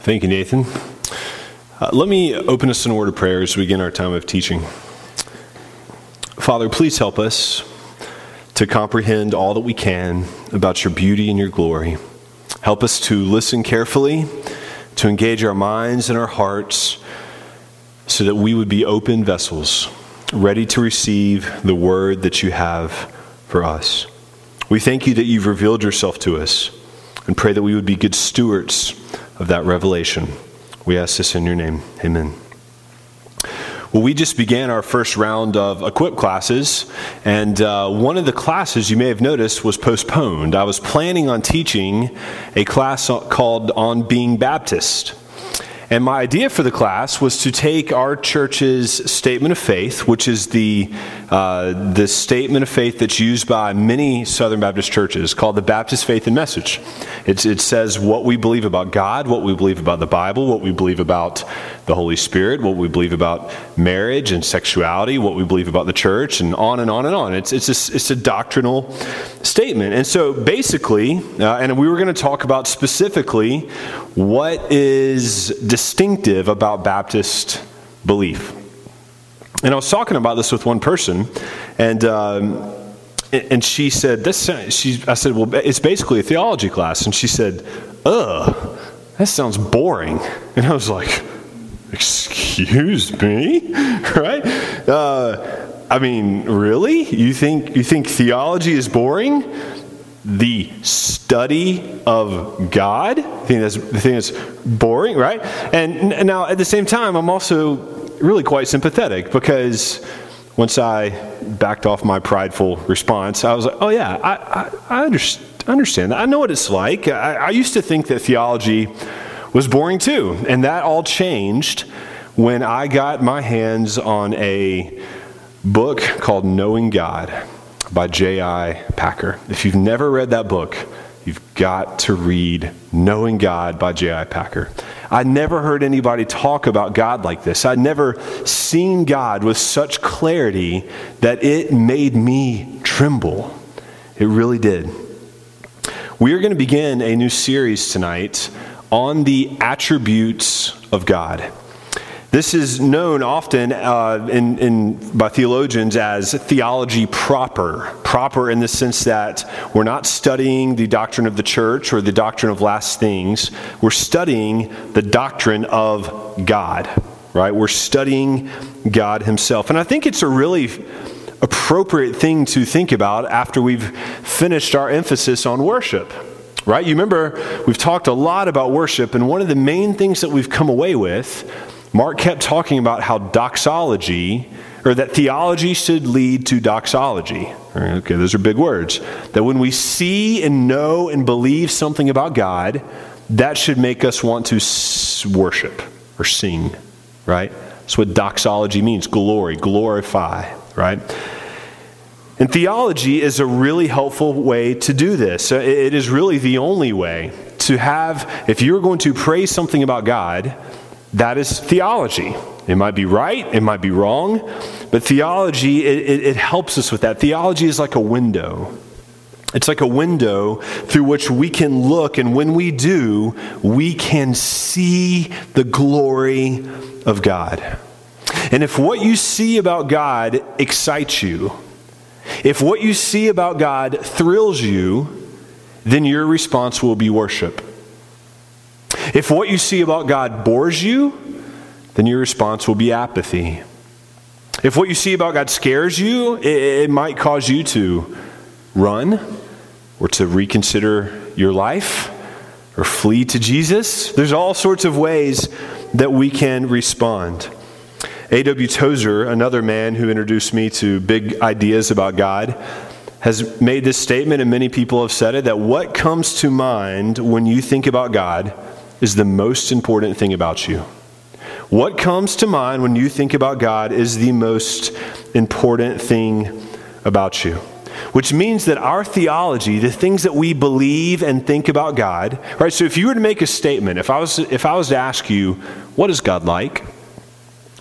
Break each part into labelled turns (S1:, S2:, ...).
S1: Thank you, Nathan. Uh, let me open us in a word of prayer as we begin our time of teaching. Father, please help us to comprehend all that we can about your beauty and your glory. Help us to listen carefully, to engage our minds and our hearts, so that we would be open vessels, ready to receive the word that you have for us. We thank you that you've revealed yourself to us and pray that we would be good stewards of that revelation. We ask this in your name. Amen. Well, we just began our first round of equip classes, and uh, one of the classes you may have noticed was postponed. I was planning on teaching a class called On Being Baptist. And my idea for the class was to take our church's statement of faith, which is the, uh, the statement of faith that's used by many Southern Baptist churches, called the Baptist Faith and Message. It's, it says what we believe about God, what we believe about the Bible, what we believe about the Holy Spirit, what we believe about marriage and sexuality, what we believe about the church, and on and on and on. It's, it's, a, it's a doctrinal statement. And so basically, uh, and we were going to talk about specifically what is distinctive about Baptist belief. And I was talking about this with one person, and um, and she said, "This." She, I said, "Well, it's basically a theology class," and she said, "Ugh, that sounds boring." And I was like, "Excuse me, right?" Uh, I mean, really? You think you think theology is boring? The study of God. I think that's the thing that's boring, right? And now at the same time, I'm also really quite sympathetic because once I backed off my prideful response, I was like, oh yeah, I, I, I understand that. I know what it's like. I, I used to think that theology was boring too, and that all changed when I got my hands on a book called Knowing God by J.I. Packer. If you've never read that book, you've got to read Knowing God by J.I. Packer. I never heard anybody talk about God like this. I'd never seen God with such clarity that it made me tremble. It really did. We are going to begin a new series tonight on the attributes of God. This is known often uh, in, in, by theologians as theology proper. Proper in the sense that we're not studying the doctrine of the church or the doctrine of last things. We're studying the doctrine of God, right? We're studying God Himself. And I think it's a really appropriate thing to think about after we've finished our emphasis on worship right? You remember we've talked a lot about worship, and one of the main things that we've come away with Mark kept talking about how doxology, or that theology should lead to doxology. Okay, those are big words. That when we see and know and believe something about God, that should make us want to worship or sing, right? That's what doxology means glory, glorify, right? And theology is a really helpful way to do this. It is really the only way to have, if you're going to praise something about God, that is theology. It might be right, it might be wrong, but theology, it, it, it, helps us with that. Theology is like a window. It's like a window through which we can look, and when we do, we can see the glory of God. And if what you see about God excites you, if what you see about God thrills you, then your response will be worship. If what you see about God bores you, then your response will be apathy. If what you see about God scares you, it, it might cause you to run or to reconsider your life or flee to Jesus. There's all sorts of ways that we can respond. A.W. Tozer, another man who introduced me to big ideas about God, has made this statement, and many people have said it that what comes to mind when you think about God is the most important thing about you. What comes to mind when you think about God is the most important thing about you. Which means that our theology, the things that we believe and think about God, right? So if you were to make a statement, if I was if I was to ask you, what is God like?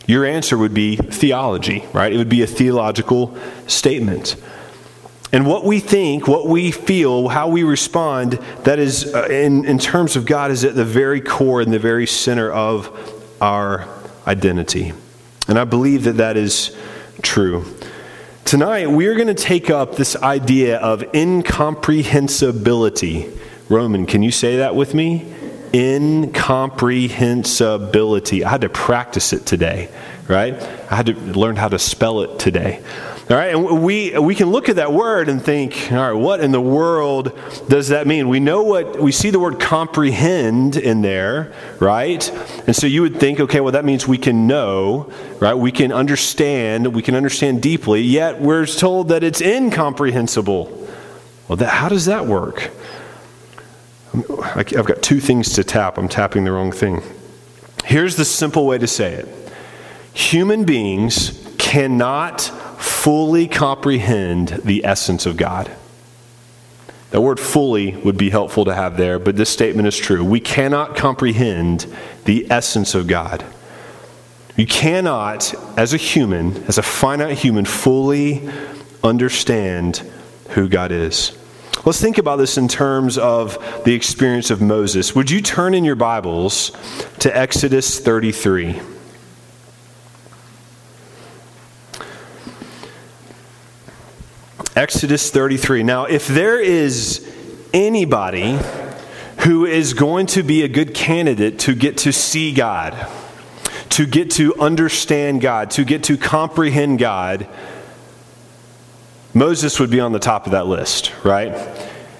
S1: Your answer would be theology, right? It would be a theological statement. And what we think, what we feel, how we respond, that is, uh, in, in terms of God, is at the very core and the very center of our identity. And I believe that that is true. Tonight, we are going to take up this idea of incomprehensibility. Roman, can you say that with me? Incomprehensibility. I had to practice it today, right? I had to learn how to spell it today. All right, and we, we can look at that word and think, all right, what in the world does that mean? We know what, we see the word comprehend in there, right? And so you would think, okay, well, that means we can know, right? We can understand, we can understand deeply, yet we're told that it's incomprehensible. Well, that, how does that work? I've got two things to tap. I'm tapping the wrong thing. Here's the simple way to say it human beings cannot fully comprehend the essence of God. The word fully would be helpful to have there, but this statement is true. We cannot comprehend the essence of God. You cannot, as a human, as a finite human, fully understand who God is. Let's think about this in terms of the experience of Moses. Would you turn in your Bibles to Exodus 33? Exodus 33. Now, if there is anybody who is going to be a good candidate to get to see God, to get to understand God, to get to comprehend God, Moses would be on the top of that list, right?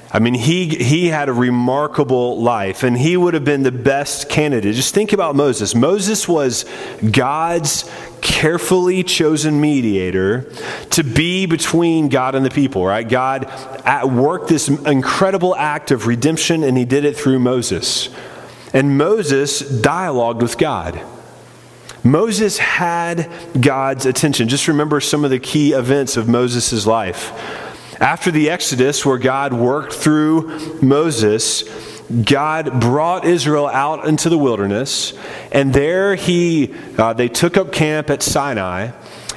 S1: I mean, he, he had a remarkable life, and he would have been the best candidate. Just think about Moses. Moses was God's carefully chosen mediator to be between God and the people, right? God at worked this incredible act of redemption, and he did it through Moses. And Moses dialogued with God. Moses had God's attention. Just remember some of the key events of Moses' life. After the Exodus, where God worked through Moses, God brought Israel out into the wilderness, and there he, uh, they took up camp at Sinai,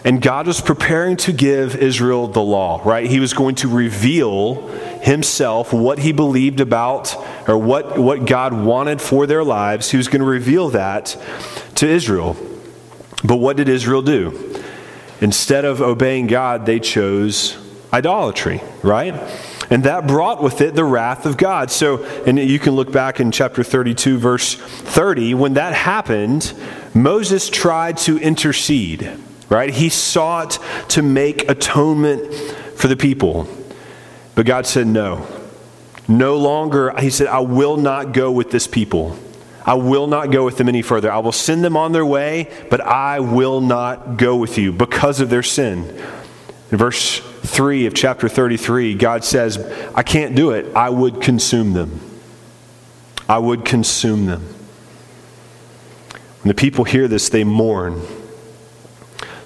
S1: and God was preparing to give Israel the law, right? He was going to reveal himself, what he believed about, or what, what God wanted for their lives. He was going to reveal that to Israel. But what did Israel do? Instead of obeying God, they chose idolatry, right? And that brought with it the wrath of God. So, and you can look back in chapter 32, verse 30. When that happened, Moses tried to intercede, right? He sought to make atonement for the people. But God said, no. No longer, he said, I will not go with this people. I will not go with them any further. I will send them on their way, but I will not go with you because of their sin. In verse 3 of chapter 33, God says, I can't do it. I would consume them. I would consume them. When the people hear this, they mourn.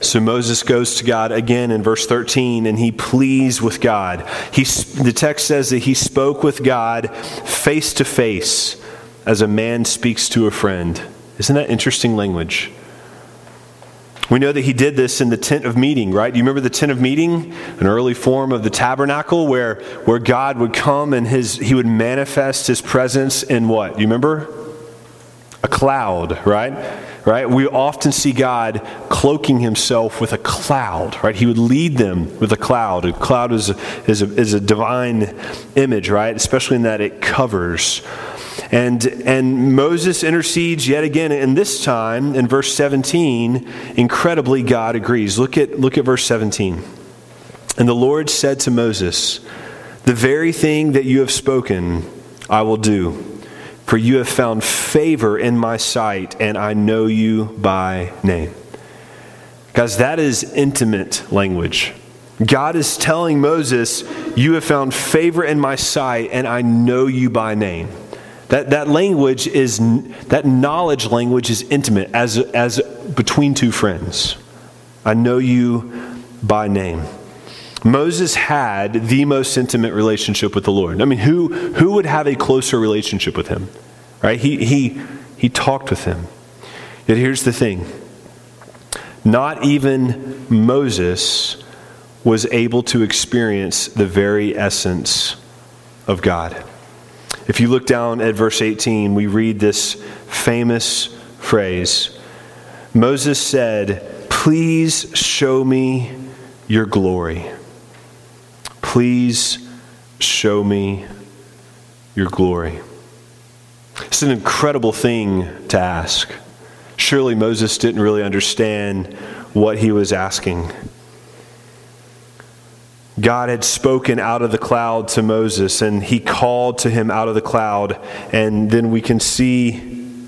S1: So Moses goes to God again in verse 13 and he pleads with God. He, the text says that he spoke with God face to face as a man speaks to a friend. Isn't that interesting language? We know that he did this in the tent of meeting, right? Do you remember the tent of meeting? An early form of the tabernacle where, where God would come and his, he would manifest his presence in what? You remember? A cloud, right? Right? We often see God cloaking himself with a cloud, right? He would lead them with a cloud. A cloud is a, is a, is a divine image, right? Especially in that it covers. And, and Moses intercedes yet again, and this time in verse 17, incredibly, God agrees. Look at, look at verse 17. And the Lord said to Moses, The very thing that you have spoken, I will do, for you have found favor in my sight, and I know you by name. Guys, that is intimate language. God is telling Moses, You have found favor in my sight, and I know you by name. That, that language is, that knowledge language is intimate as, as between two friends. I know you by name. Moses had the most intimate relationship with the Lord. I mean, who, who would have a closer relationship with him? Right? He, he, he talked with him. Yet here's the thing not even Moses was able to experience the very essence of God. If you look down at verse 18, we read this famous phrase Moses said, Please show me your glory. Please show me your glory. It's an incredible thing to ask. Surely Moses didn't really understand what he was asking. God had spoken out of the cloud to Moses, and he called to him out of the cloud. And then we can see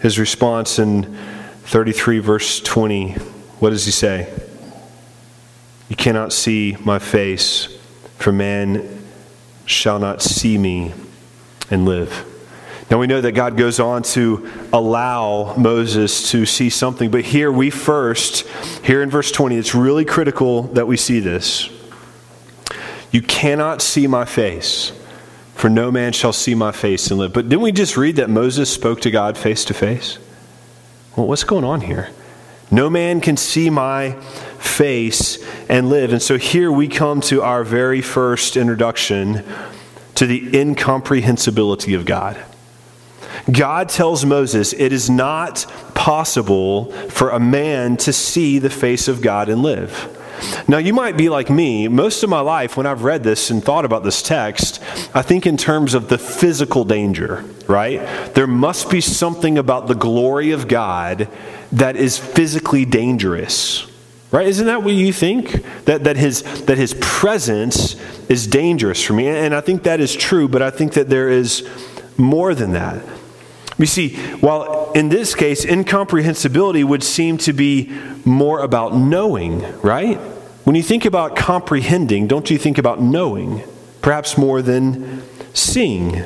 S1: his response in 33, verse 20. What does he say? You cannot see my face, for man shall not see me and live. Now we know that God goes on to allow Moses to see something, but here we first, here in verse 20, it's really critical that we see this. You cannot see my face, for no man shall see my face and live. But didn't we just read that Moses spoke to God face to face? Well, what's going on here? No man can see my face and live. And so here we come to our very first introduction to the incomprehensibility of God. God tells Moses it is not possible for a man to see the face of God and live. Now, you might be like me. Most of my life, when I've read this and thought about this text, I think in terms of the physical danger, right? There must be something about the glory of God that is physically dangerous. Right? Isn't that what you think? That, that, his, that his presence is dangerous for me. And I think that is true, but I think that there is more than that. You see, while in this case, incomprehensibility would seem to be more about knowing, right? When you think about comprehending, don't you think about knowing? Perhaps more than seeing.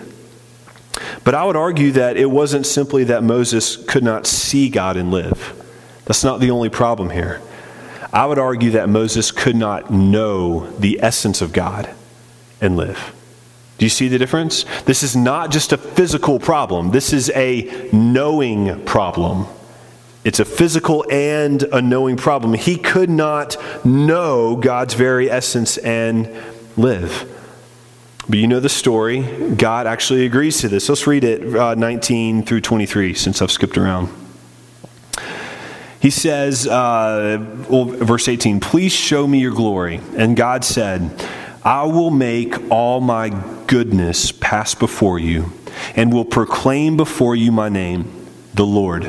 S1: But I would argue that it wasn't simply that Moses could not see God and live. That's not the only problem here. I would argue that Moses could not know the essence of God and live. Do you see the difference? This is not just a physical problem, this is a knowing problem. It's a physical and a knowing problem. He could not know God's very essence and live. But you know the story. God actually agrees to this. Let's read it uh, 19 through 23 since I've skipped around. He says, uh, well, verse 18, Please show me your glory. And God said, I will make all my goodness pass before you, and will proclaim before you my name, the Lord.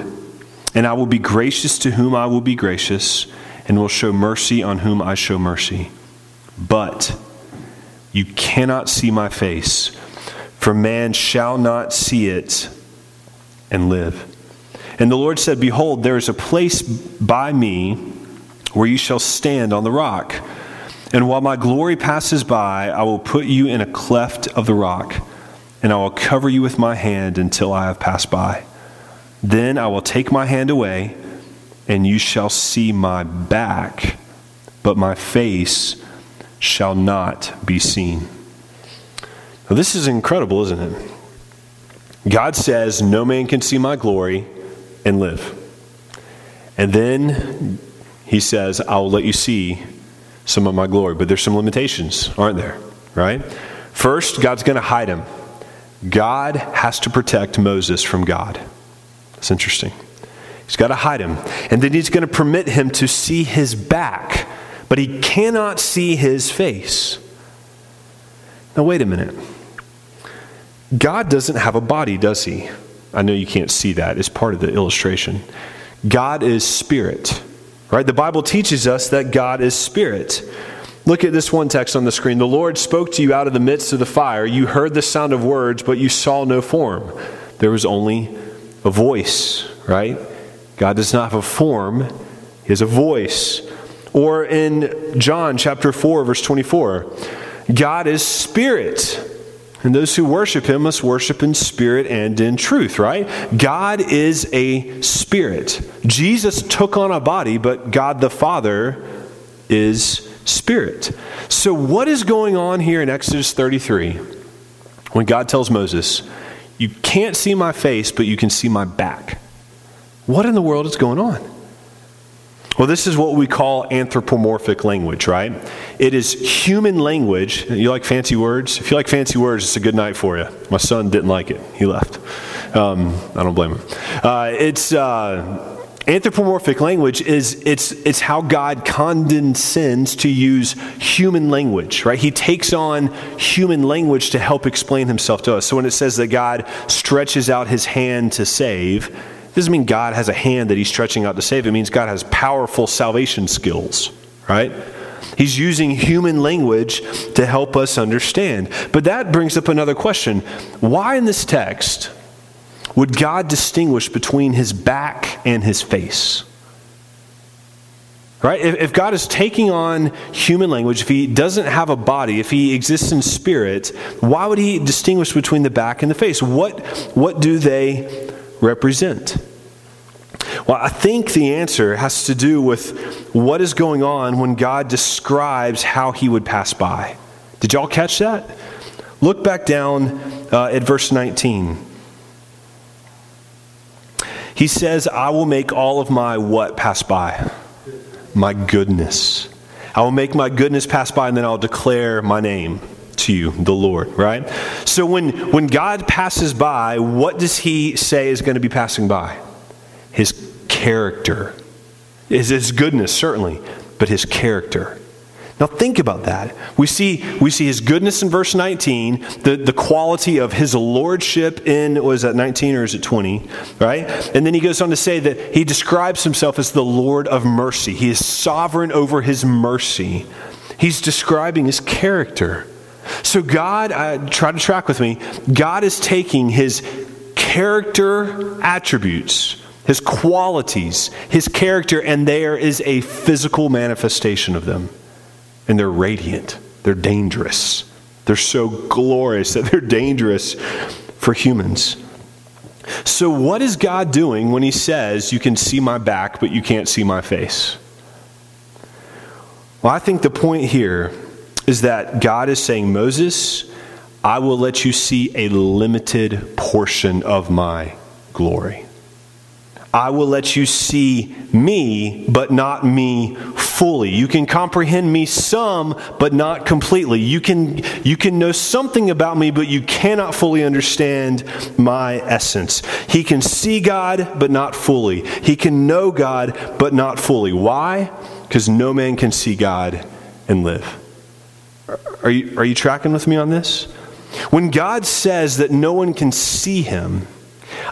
S1: And I will be gracious to whom I will be gracious, and will show mercy on whom I show mercy. But you cannot see my face, for man shall not see it and live. And the Lord said, Behold, there is a place by me where you shall stand on the rock. And while my glory passes by, I will put you in a cleft of the rock, and I will cover you with my hand until I have passed by. Then I will take my hand away, and you shall see my back, but my face shall not be seen. Now, this is incredible, isn't it? God says, No man can see my glory and live. And then he says, I will let you see some of my glory. But there's some limitations, aren't there? Right? First, God's going to hide him. God has to protect Moses from God. That's interesting. He's got to hide him. And then he's going to permit him to see his back, but he cannot see his face. Now, wait a minute. God doesn't have a body, does he? I know you can't see that, it's part of the illustration. God is spirit. Right? The Bible teaches us that God is spirit. Look at this one text on the screen. The Lord spoke to you out of the midst of the fire. You heard the sound of words, but you saw no form. There was only a voice, right? God does not have a form, He has a voice. Or in John chapter 4, verse 24, God is spirit. And those who worship him must worship in spirit and in truth, right? God is a spirit. Jesus took on a body, but God the Father is spirit. So, what is going on here in Exodus 33 when God tells Moses, You can't see my face, but you can see my back? What in the world is going on? Well, this is what we call anthropomorphic language, right? It is human language. You like fancy words? If you like fancy words, it's a good night for you. My son didn't like it, he left. Um, I don't blame him. Uh, it's. Uh, anthropomorphic language is it's it's how God condescends to use human language, right? He takes on human language to help explain himself to us. So when it says that God stretches out his hand to save, it doesn't mean God has a hand that he's stretching out to save. It means God has powerful salvation skills, right? He's using human language to help us understand. But that brings up another question. Why in this text would God distinguish between his back and his face? Right? If, if, God is taking on human language, if he doesn't have a body, if he exists in spirit, why would he distinguish between the back and the face? What, what do they represent? Well, I think the answer has to do with what is going on when God describes how he would pass by. Did y'all catch that? Look back down uh, at verse 19. He says, I will make all of my what pass by? My goodness. I will make my goodness pass by, and then I'll declare my name to you, the Lord, right? So when, when God passes by, what does he say is going to be passing by? His character. Is his goodness, certainly, but his character. Now think about that. We see, we see his goodness in verse 19, the, the quality of his lordship in, was that 19 or is it 20? Right? And then he goes on to say that he describes himself as the Lord of mercy. He is sovereign over his mercy. He's describing his character. So God, uh, try to track with me, God is taking his character attributes, his qualities, his character, and there is a physical manifestation of them and they're radiant. They're dangerous. They're so glorious that they're dangerous for humans. So, what is God doing when He says, You can see my back, but you can't see my face? Well, I think the point here is that God is saying, Moses, I will let you see a limited portion of my glory. I will let you see me, but not me fully. You can comprehend me some, but not completely. You can, you can know something about me, but you cannot fully understand my essence. He can see God, but not fully. He can know God, but not fully. Why? Because no man can see God and live. Are you, are you tracking with me on this? When God says that no one can see him,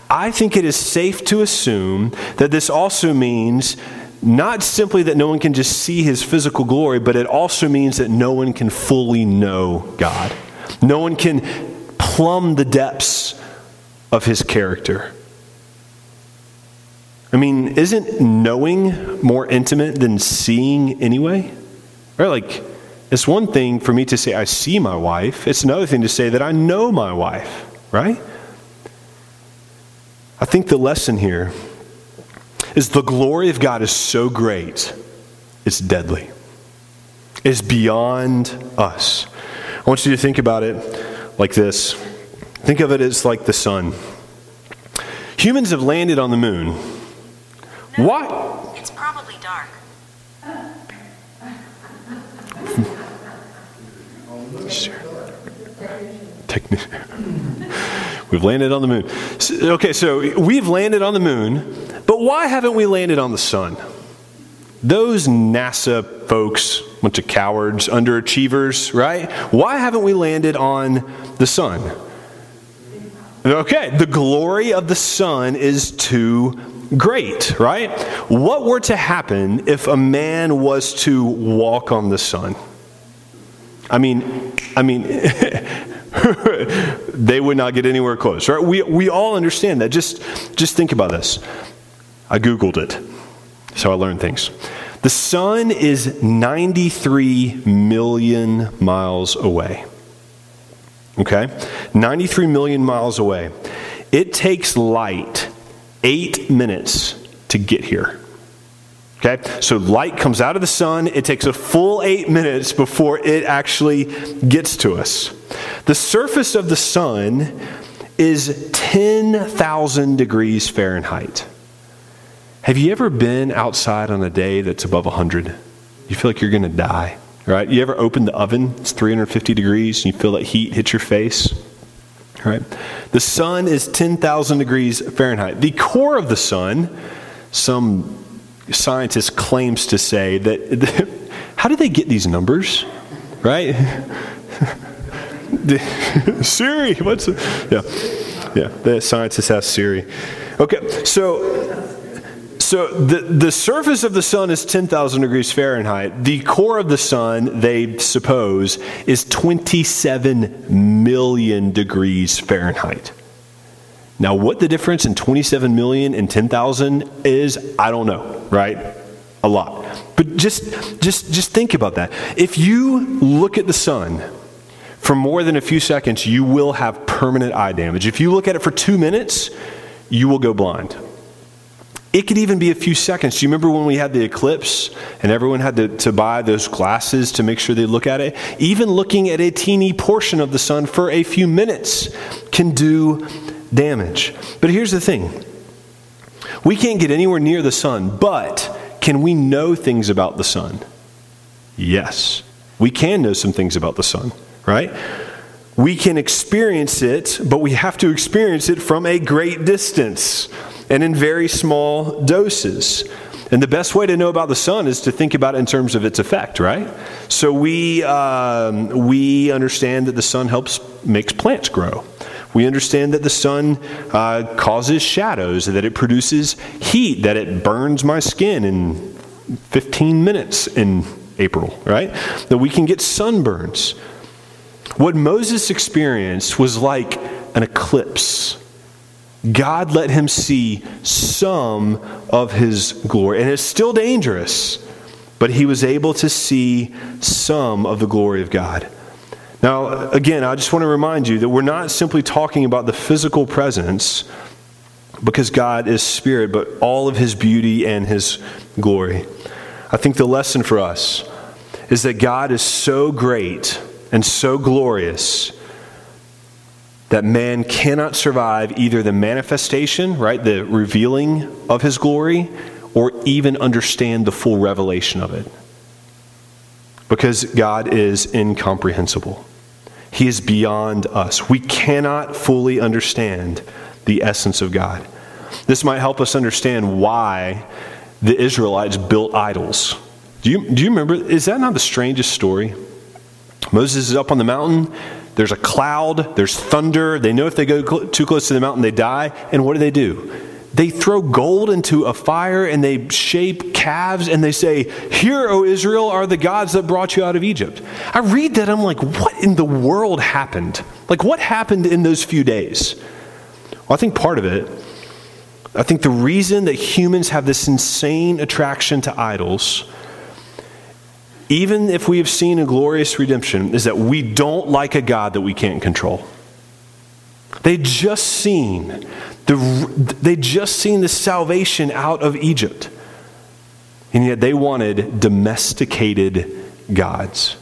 S1: I think it is safe to assume that this also means not simply that no one can just see his physical glory, but it also means that no one can fully know God. No one can plumb the depths of his character. I mean, isn't knowing more intimate than seeing anyway? Right? Like, it's one thing for me to say I see my wife, it's another thing to say that I know my wife, right? I think the lesson here is the glory of God is so great, it's deadly. It's beyond us. I want you to think about it like this think of it as like the sun. Humans have landed on the moon.
S2: No,
S1: Why?
S2: It's probably dark.
S1: We've landed on the moon. Okay, so we've landed on the moon, but why haven't we landed on the sun? Those NASA folks, bunch of cowards, underachievers, right? Why haven't we landed on the sun? Okay, the glory of the sun is too great, right? What were to happen if a man was to walk on the sun? I mean, I mean, they would not get anywhere close, right? We, we all understand that. Just, just think about this. I Googled it, so I learned things. The sun is 93 million miles away. Okay? 93 million miles away. It takes light eight minutes to get here. Okay? So light comes out of the sun. It takes a full eight minutes before it actually gets to us. The surface of the sun is 10,000 degrees Fahrenheit. Have you ever been outside on a day that's above 100? You feel like you're going to die, right? You ever open the oven? It's 350 degrees and you feel that heat hit your face, right? The sun is 10,000 degrees Fahrenheit. The core of the sun, some scientist claims to say that, how do they get these numbers, right? Siri, what's it? Yeah, yeah. The scientist asked Siri. Okay, so so the, the surface of the sun is 10,000 degrees Fahrenheit. The core of the sun, they suppose, is 27 million degrees Fahrenheit. Now, what the difference in 27 million and 10,000 is, I don't know, right? A lot. But just, just, just think about that. If you look at the sun for more than a few seconds, you will have permanent eye damage. If you look at it for two minutes, you will go blind. It could even be a few seconds. Do you remember when we had the eclipse and everyone had to, to buy those glasses to make sure they look at it? Even looking at a teeny portion of the sun for a few minutes can do damage. But here's the thing we can't get anywhere near the sun, but can we know things about the sun? Yes. We can know some things about the sun, right? We can experience it, but we have to experience it from a great distance and in very small doses. And the best way to know about the sun is to think about it in terms of its effect, right? So we, um, we understand that the sun helps, makes plants grow. We understand that the sun uh, causes shadows, that it produces heat, that it burns my skin in 15 minutes in April, right? That we can get sunburns. What Moses experienced was like an eclipse God let him see some of his glory. And it's still dangerous, but he was able to see some of the glory of God. Now, again, I just want to remind you that we're not simply talking about the physical presence because God is spirit, but all of his beauty and his glory. I think the lesson for us is that God is so great and so glorious that man cannot survive either the manifestation, right, the revealing of his glory, or even understand the full revelation of it. Because God is incomprehensible. He is beyond us. We cannot fully understand the essence of God. This might help us understand why the Israelites built idols. Do you, do you remember? Is that not the strangest story? Moses is up on the mountain. There's a cloud, there's thunder. They know if they go cl- too close to the mountain, they die. And what do they do? They throw gold into a fire and they shape calves and they say, Here, O Israel, are the gods that brought you out of Egypt. I read that, I'm like, What in the world happened? Like, what happened in those few days? Well, I think part of it, I think the reason that humans have this insane attraction to idols even if we have seen a glorious redemption, is that we don't like a God that we can't control. They just seen the they just seen the salvation out of Egypt. And yet they wanted domesticated gods.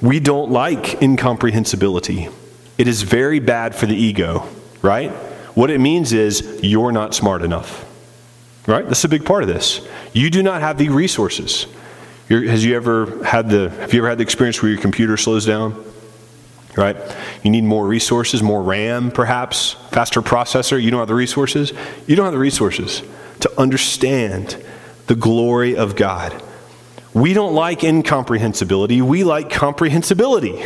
S1: We don't like incomprehensibility. It is very bad for the ego, right? What it means is you're not smart enough. Right? That's a big part of this. You do not have the resources. You're, has you ever had the have you ever had the experience where your computer slows down? Right? You need more resources, more RAM perhaps, faster processor. You don't have the resources. You don't have the resources to understand the glory of God. We don't like incomprehensibility, we like comprehensibility.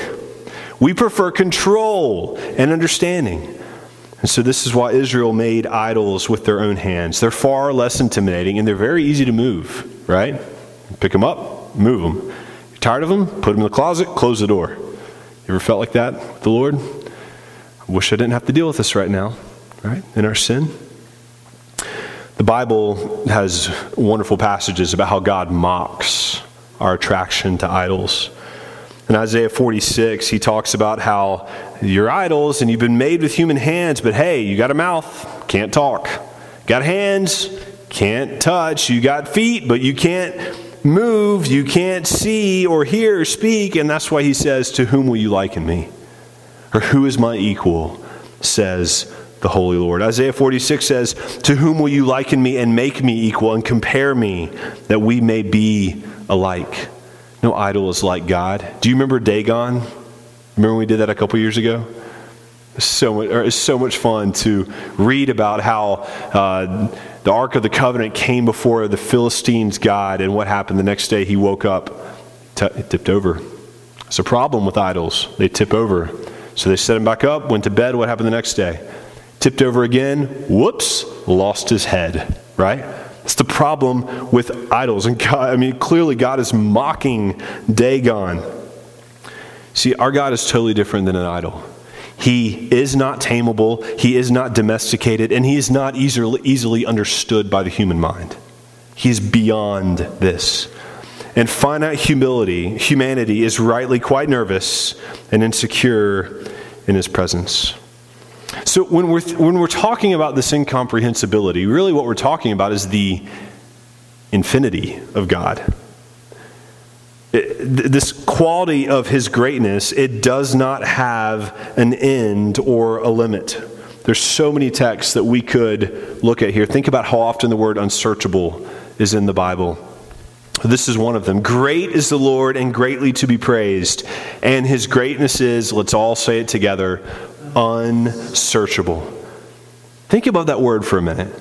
S1: We prefer control and understanding. And so, this is why Israel made idols with their own hands. They're far less intimidating and they're very easy to move, right? Pick them up, move them. You're tired of them? Put them in the closet, close the door. Ever felt like that with the Lord? I wish I didn't have to deal with this right now, right? In our sin. The Bible has wonderful passages about how God mocks our attraction to idols. In Isaiah 46, he talks about how you're idols and you've been made with human hands, but hey, you got a mouth, can't talk. Got hands, can't touch. You got feet, but you can't move, you can't see or hear or speak, and that's why he says, To whom will you liken me? Or who is my equal? says the Holy Lord. Isaiah 46 says, To whom will you liken me and make me equal and compare me that we may be alike? No idol is like God. Do you remember Dagon? Remember when we did that a couple years ago? So much, it's so much fun to read about how uh, the Ark of the Covenant came before the Philistines' God, and what happened the next day. He woke up, t- tipped over. It's a problem with idols; they tip over. So they set him back up, went to bed. What happened the next day? Tipped over again. Whoops! Lost his head. Right? It's the problem with idols. And God, I mean, clearly God is mocking Dagon. See, our God is totally different than an idol. He is not tameable, he is not domesticated, and he is not easily, easily understood by the human mind. He is beyond this. And finite humility, humanity is rightly quite nervous and insecure in his presence. So when we're, when we're talking about this incomprehensibility, really what we're talking about is the infinity of God. This quality of his greatness, it does not have an end or a limit. There's so many texts that we could look at here. Think about how often the word unsearchable is in the Bible. This is one of them. Great is the Lord and greatly to be praised. And his greatness is, let's all say it together, unsearchable. Think about that word for a minute.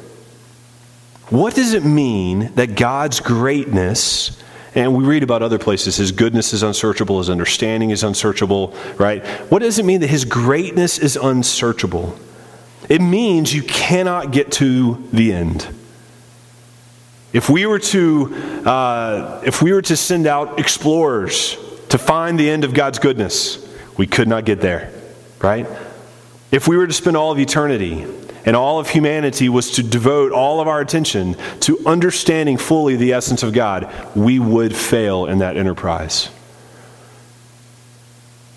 S1: What does it mean that God's greatness, and we read about other places, his goodness is unsearchable, his understanding is unsearchable, right? What does it mean that his greatness is unsearchable? It means you cannot get to the end. If we were to, uh, if we were to send out explorers to find the end of God's goodness, we could not get there, right? If we were to spend all of eternity and all of humanity was to devote all of our attention to understanding fully the essence of God, we would fail in that enterprise.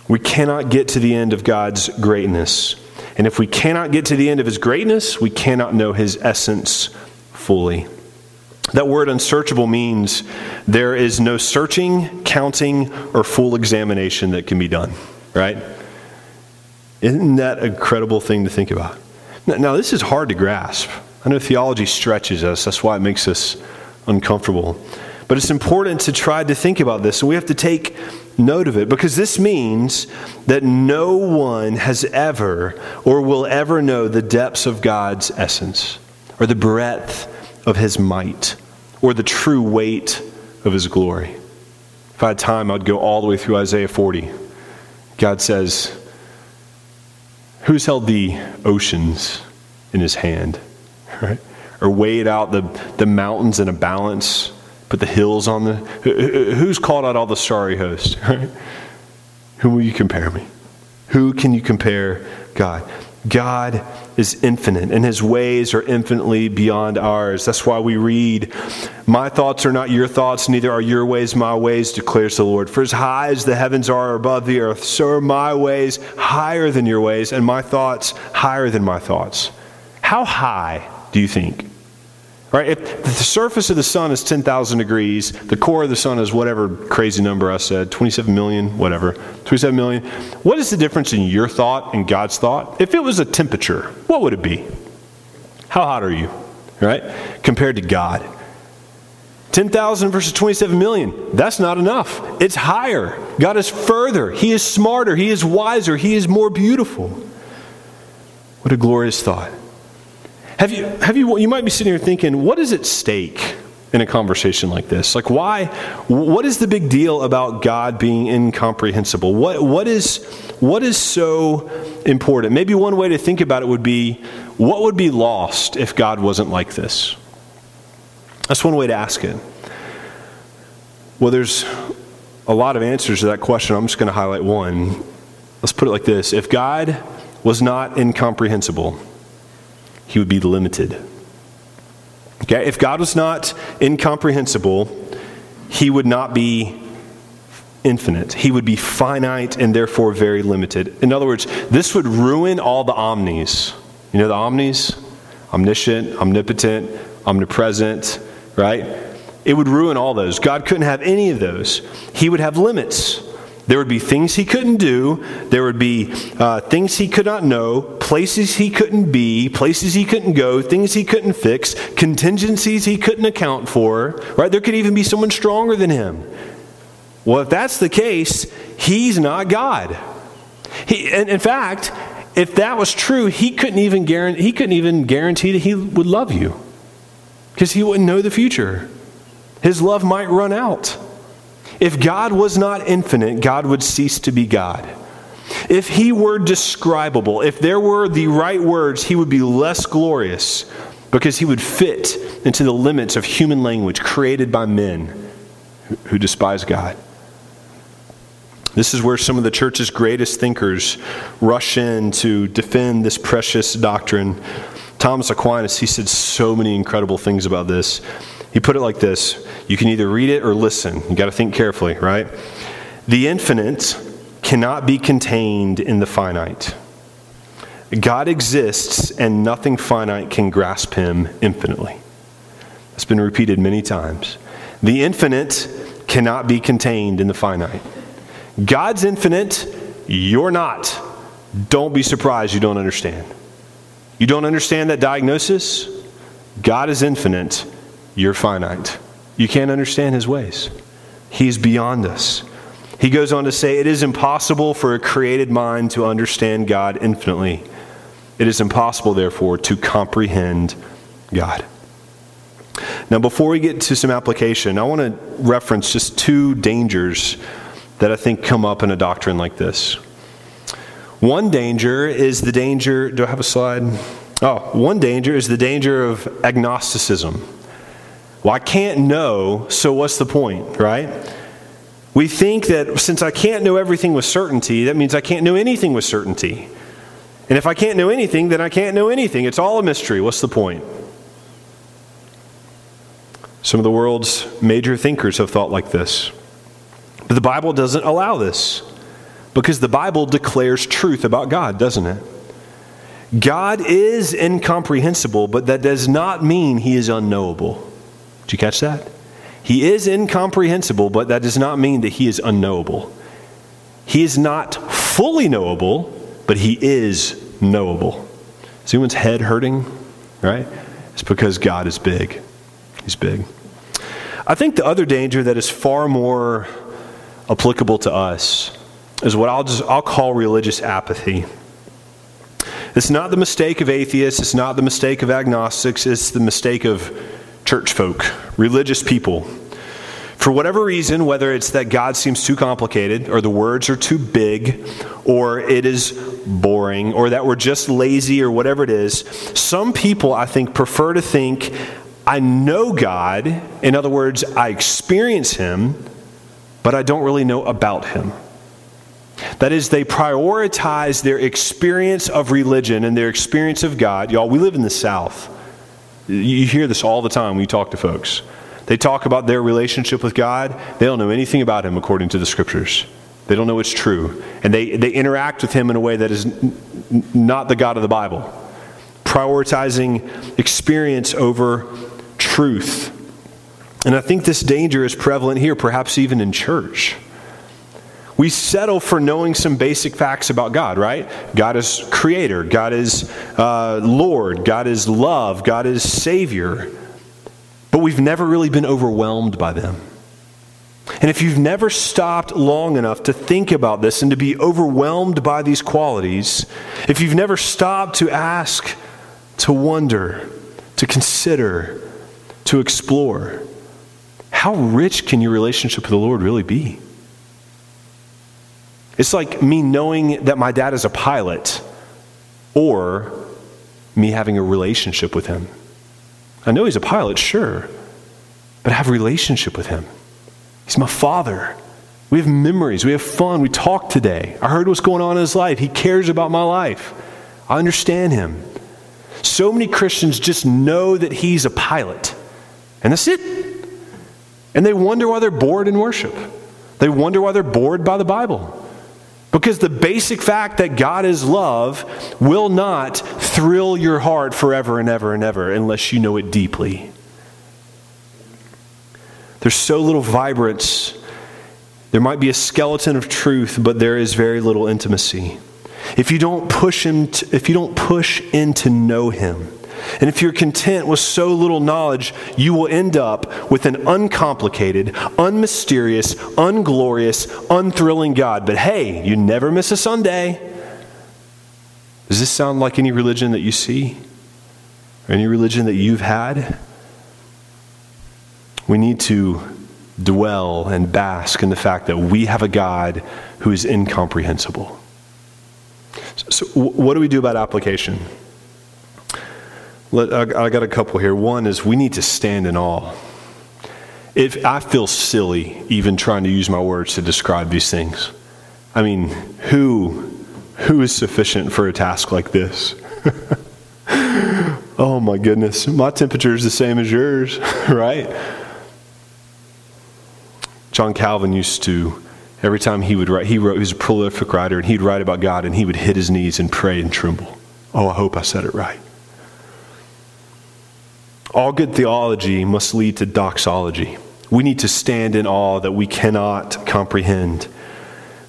S1: We cannot get to the end of God's greatness. And if we cannot get to the end of His greatness, we cannot know His essence fully. That word unsearchable means there is no searching, counting, or full examination that can be done, right? Isn't that a credible thing to think about? Now, this is hard to grasp. I know theology stretches us, that's why it makes us uncomfortable. But it's important to try to think about this, and we have to take note of it because this means that no one has ever or will ever know the depths of God's essence or the breadth of his might or the true weight of his glory. If I had time, I'd go all the way through Isaiah 40. God says, Who's held the oceans in his hand? Right? Or weighed out the, the mountains in a balance, put the hills on the. Who's called out all the starry host? Right? Who will you compare me? Who can you compare God? God is infinite, and his ways are infinitely beyond ours. That's why we read, My thoughts are not your thoughts, neither are your ways my ways, declares the Lord. For as high as the heavens are above the earth, so are my ways higher than your ways, and my thoughts higher than my thoughts. How high do you think? Right? If the surface of the sun is 10,000 degrees, the core of the sun is whatever crazy number I said, 27 million, whatever, 27 million. What is the difference in your thought and God's thought? If it was a temperature, what would it be? How hot are you? Right? Compared to God. 10,000 versus 27 million. That's not enough. It's higher. God is further. He is smarter. He is wiser. He is more beautiful. What a glorious thought. Have you, have you, you might be sitting here thinking, what is at stake in a conversation like this? Like, why, what is the big deal about God being incomprehensible? What, what, is, what is so important? Maybe one way to think about it would be, what would be lost if God wasn't like this? That's one way to ask it. Well, there's a lot of answers to that question. I'm just going to highlight one. Let's put it like this If God was not incomprehensible, he would be limited. Okay, if God was not incomprehensible, he would not be infinite. He would be finite and therefore very limited. In other words, this would ruin all the omnis. You know the omnis? Omniscient, omnipotent, omnipresent, right? It would ruin all those. God couldn't have any of those. He would have limits. There would be things he couldn't do. There would be uh, things he could not know, places he couldn't be, places he couldn't go, things he couldn't fix, contingencies he couldn't account for. Right? There could even be someone stronger than him. Well, if that's the case, he's not God. He, and in fact, if that was true, he couldn't even guarantee, he couldn't even guarantee that he would love you because he wouldn't know the future. His love might run out. If God was not infinite, God would cease to be God. If he were describable, if there were the right words, he would be less glorious because he would fit into the limits of human language created by men who despise God. This is where some of the church's greatest thinkers rush in to defend this precious doctrine. Thomas Aquinas, he said so many incredible things about this. He put it like this You can either read it or listen. You got to think carefully, right? The infinite cannot be contained in the finite. God exists and nothing finite can grasp him infinitely. It's been repeated many times. The infinite cannot be contained in the finite. God's infinite, you're not. Don't be surprised you don't understand. You don't understand that diagnosis? God is infinite, you're finite. You can't understand his ways. He's beyond us. He goes on to say, It is impossible for a created mind to understand God infinitely. It is impossible, therefore, to comprehend God. Now, before we get to some application, I want to reference just two dangers that I think come up in a doctrine like this. One danger is the danger, do I have a slide? Oh, one danger is the danger of agnosticism. Well, I can't know, so what's the point, right? We think that since I can't know everything with certainty, that means I can't know anything with certainty. And if I can't know anything, then I can't know anything. It's all a mystery. What's the point? Some of the world's major thinkers have thought like this. But the Bible doesn't allow this because the Bible declares truth about God, doesn't it? God is incomprehensible, but that does not mean he is unknowable. Did you catch that? He is incomprehensible, but that does not mean that he is unknowable. He is not fully knowable, but he is knowable. Is anyone's head hurting? Right? It's because God is big. He's big. I think the other danger that is far more applicable to us is what I'll just I'll call religious apathy. It's not the mistake of atheists, it's not the mistake of agnostics, it's the mistake of church folk, religious people. For whatever reason, whether it's that God seems too complicated, or the words are too big, or it is boring, or that we're just lazy, or whatever it is, some people, I think, prefer to think, I know God. In other words, I experience Him, but I don't really know about him. That is, they prioritize their experience of religion and their experience of God. Y'all, we live in the South. You hear this all the time when you talk to folks. They talk about their relationship with God. They don't know anything about Him according to the Scriptures. They don't know it's true. And they, they interact with Him in a way that is n- not the God of the Bible, prioritizing experience over truth. And I think this danger is prevalent here, perhaps even in church. We settle for knowing some basic facts about God, right? God is creator, God is uh, Lord, God is love, God is Savior. But we've never really been overwhelmed by them. And if you've never stopped long enough to think about this and to be overwhelmed by these qualities, if you've never stopped to ask, to wonder, to consider, to explore, how rich can your relationship with the Lord really be? It's like me knowing that my dad is a pilot or me having a relationship with him. I know he's a pilot, sure, but I have a relationship with him. He's my father. We have memories. We have fun. We talk today. I heard what's going on in his life. He cares about my life. I understand him. So many Christians just know that he's a pilot, and that's it. And they wonder why they're bored in worship. They wonder why they're bored by the Bible. Because the basic fact that God is love will not thrill your heart forever and ever and ever unless you know it deeply. There's so little vibrance, There might be a skeleton of truth, but there is very little intimacy. If you don't push him to, if you don't push in to know him, and if you're content with so little knowledge, you will end up with an uncomplicated, unmysterious, unglorious, unthrilling God. But hey, you never miss a Sunday. Does this sound like any religion that you see? Or any religion that you've had? We need to dwell and bask in the fact that we have a God who is incomprehensible. So, what do we do about application? Let, I, I got a couple here. One is we need to stand in awe. If I feel silly even trying to use my words to describe these things. I mean, who who is sufficient for a task like this? oh my goodness, my temperature is the same as yours, right? John Calvin used to, every time he would write, he wrote, he was a prolific writer, and he'd write about God, and he would hit his knees and pray and tremble. Oh, I hope I said it right. All good theology must lead to doxology. We need to stand in awe that we cannot comprehend.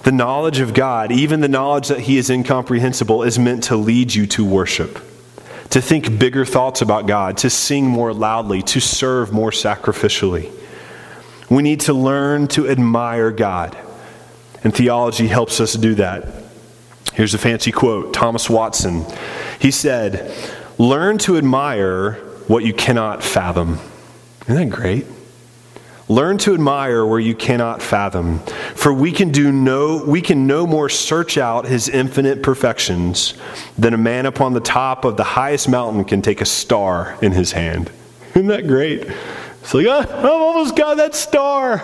S1: The knowledge of God, even the knowledge that He is incomprehensible, is meant to lead you to worship, to think bigger thoughts about God, to sing more loudly, to serve more sacrificially. We need to learn to admire God. And theology helps us do that. Here's a fancy quote Thomas Watson. He said, Learn to admire what you cannot fathom. Isn't that great? Learn to admire where you cannot fathom, for we can do no we can no more search out his infinite perfections than a man upon the top of the highest mountain can take a star in his hand. Isn't that great? It's like, oh, I've almost got that star.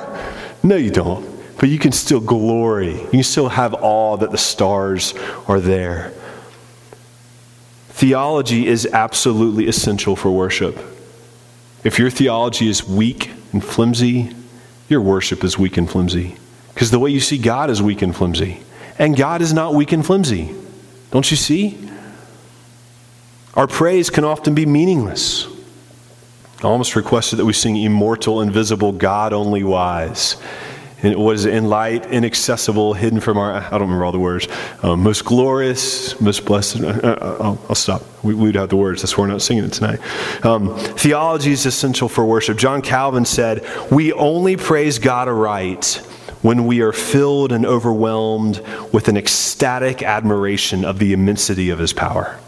S1: No, you don't. But you can still glory. You can still have awe that the stars are there. Theology is absolutely essential for worship. If your theology is weak and flimsy, your worship is weak and flimsy. Because the way you see God is weak and flimsy. And God is not weak and flimsy. Don't you see? Our praise can often be meaningless. I almost requested that we sing Immortal, Invisible, God Only Wise. And it was in light, inaccessible, hidden from our, I don't remember all the words, um, most glorious, most blessed. Uh, uh, I'll, I'll, stop. We, would have the words. That's why we're not singing it tonight. Um, theology is essential for worship. John Calvin said, We only praise God aright when we are filled and overwhelmed with an ecstatic admiration of the immensity of his power.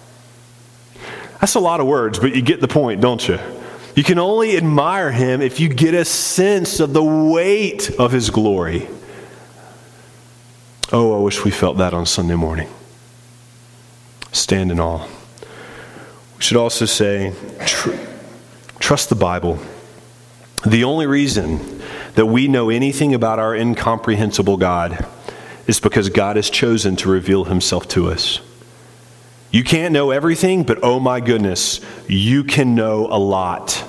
S1: That's a lot of words, but you get the point, don't you? You can only admire him if you get a sense of the weight of his glory. Oh, I wish we felt that on Sunday morning. Stand in awe. We should also say, tr- trust the Bible. The only reason that we know anything about our incomprehensible God is because God has chosen to reveal himself to us. You can't know everything, but oh my goodness, you can know a lot.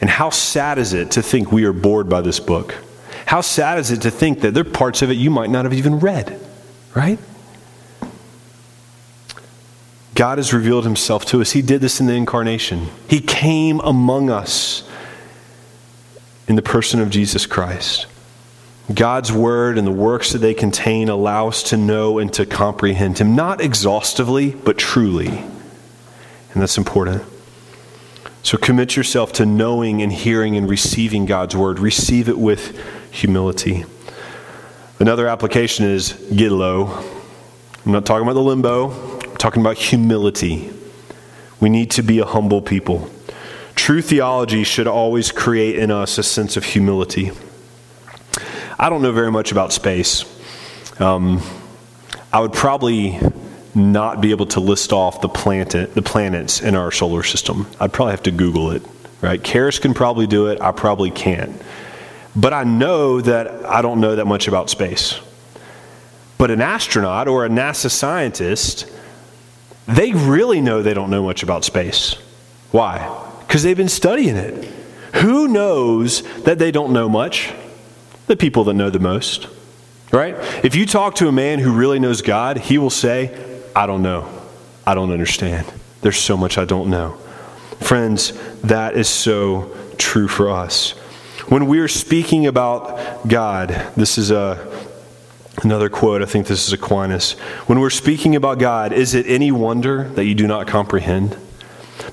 S1: And how sad is it to think we are bored by this book? How sad is it to think that there are parts of it you might not have even read, right? God has revealed himself to us. He did this in the incarnation. He came among us in the person of Jesus Christ. God's word and the works that they contain allow us to know and to comprehend Him, not exhaustively, but truly. And that's important. So commit yourself to knowing and hearing and receiving God's word. Receive it with humility. Another application is get low. I'm not talking about the limbo, I'm talking about humility. We need to be a humble people. True theology should always create in us a sense of humility. I don't know very much about space. Um, I would probably not be able to list off the planet, the planets in our solar system. I'd probably have to Google it, right? Karis can probably do it. I probably can't. But I know that I don't know that much about space. But an astronaut or a NASA scientist, they really know they don't know much about space. Why? Because they've been studying it. Who knows that they don't know much? The people that know the most. Right? If you talk to a man who really knows God, he will say, I don't know. I don't understand. There's so much I don't know. Friends, that is so true for us. When we are speaking about God, this is a, another quote, I think this is Aquinas. When we're speaking about God, is it any wonder that you do not comprehend?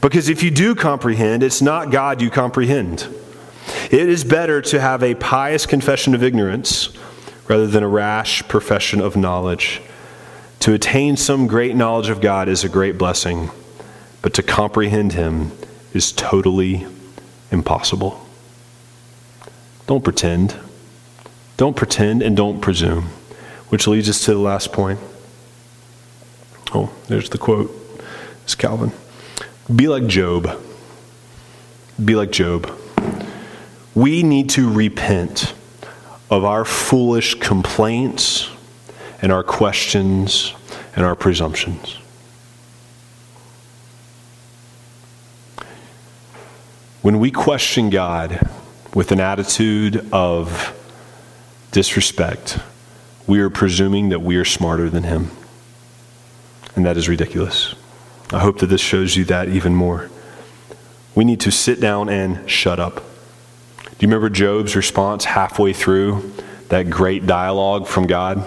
S1: Because if you do comprehend, it's not God you comprehend. It is better to have a pious confession of ignorance rather than a rash profession of knowledge. To attain some great knowledge of God is a great blessing, but to comprehend Him is totally impossible. Don't pretend. Don't pretend and don't presume. Which leads us to the last point. Oh, there's the quote. It's Calvin. Be like Job. Be like Job. We need to repent of our foolish complaints and our questions and our presumptions. When we question God with an attitude of disrespect, we are presuming that we are smarter than Him. And that is ridiculous. I hope that this shows you that even more. We need to sit down and shut up. Do you remember Job's response halfway through that great dialogue from God?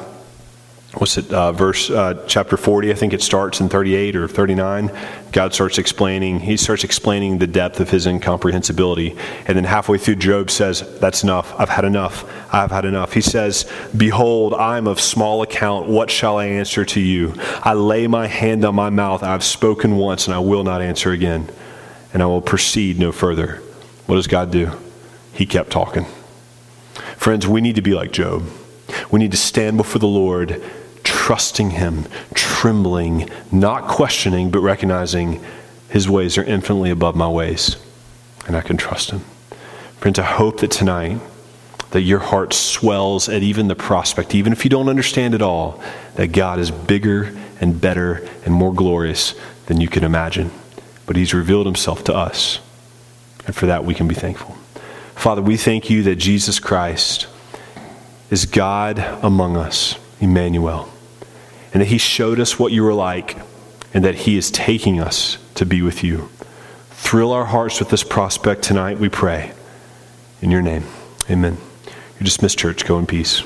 S1: what's it uh, verse uh, chapter 40 i think it starts in 38 or 39 god starts explaining he starts explaining the depth of his incomprehensibility. And then halfway through job says that's enough. I've had enough. I've had enough. He says behold i'm of small account. What shall i answer to you? I lay my hand on my mouth. I've spoken once and i will not answer again. And i will proceed no further. What does god do he kept talking friends we need to be like job we need to stand before the lord trusting Him, trembling, not questioning, but recognizing His ways are infinitely above my ways, and I can trust Him. Friends, I hope that tonight that your heart swells at even the prospect, even if you don't understand it all, that God is bigger and better and more glorious than you can imagine. But He's revealed Himself to us, and for that we can be thankful. Father, we thank you that Jesus Christ is God among us, Emmanuel and that He showed us what you were like, and that He is taking us to be with you. Thrill our hearts with this prospect tonight, we pray. In your name, amen. You're dismissed, church. Go in peace.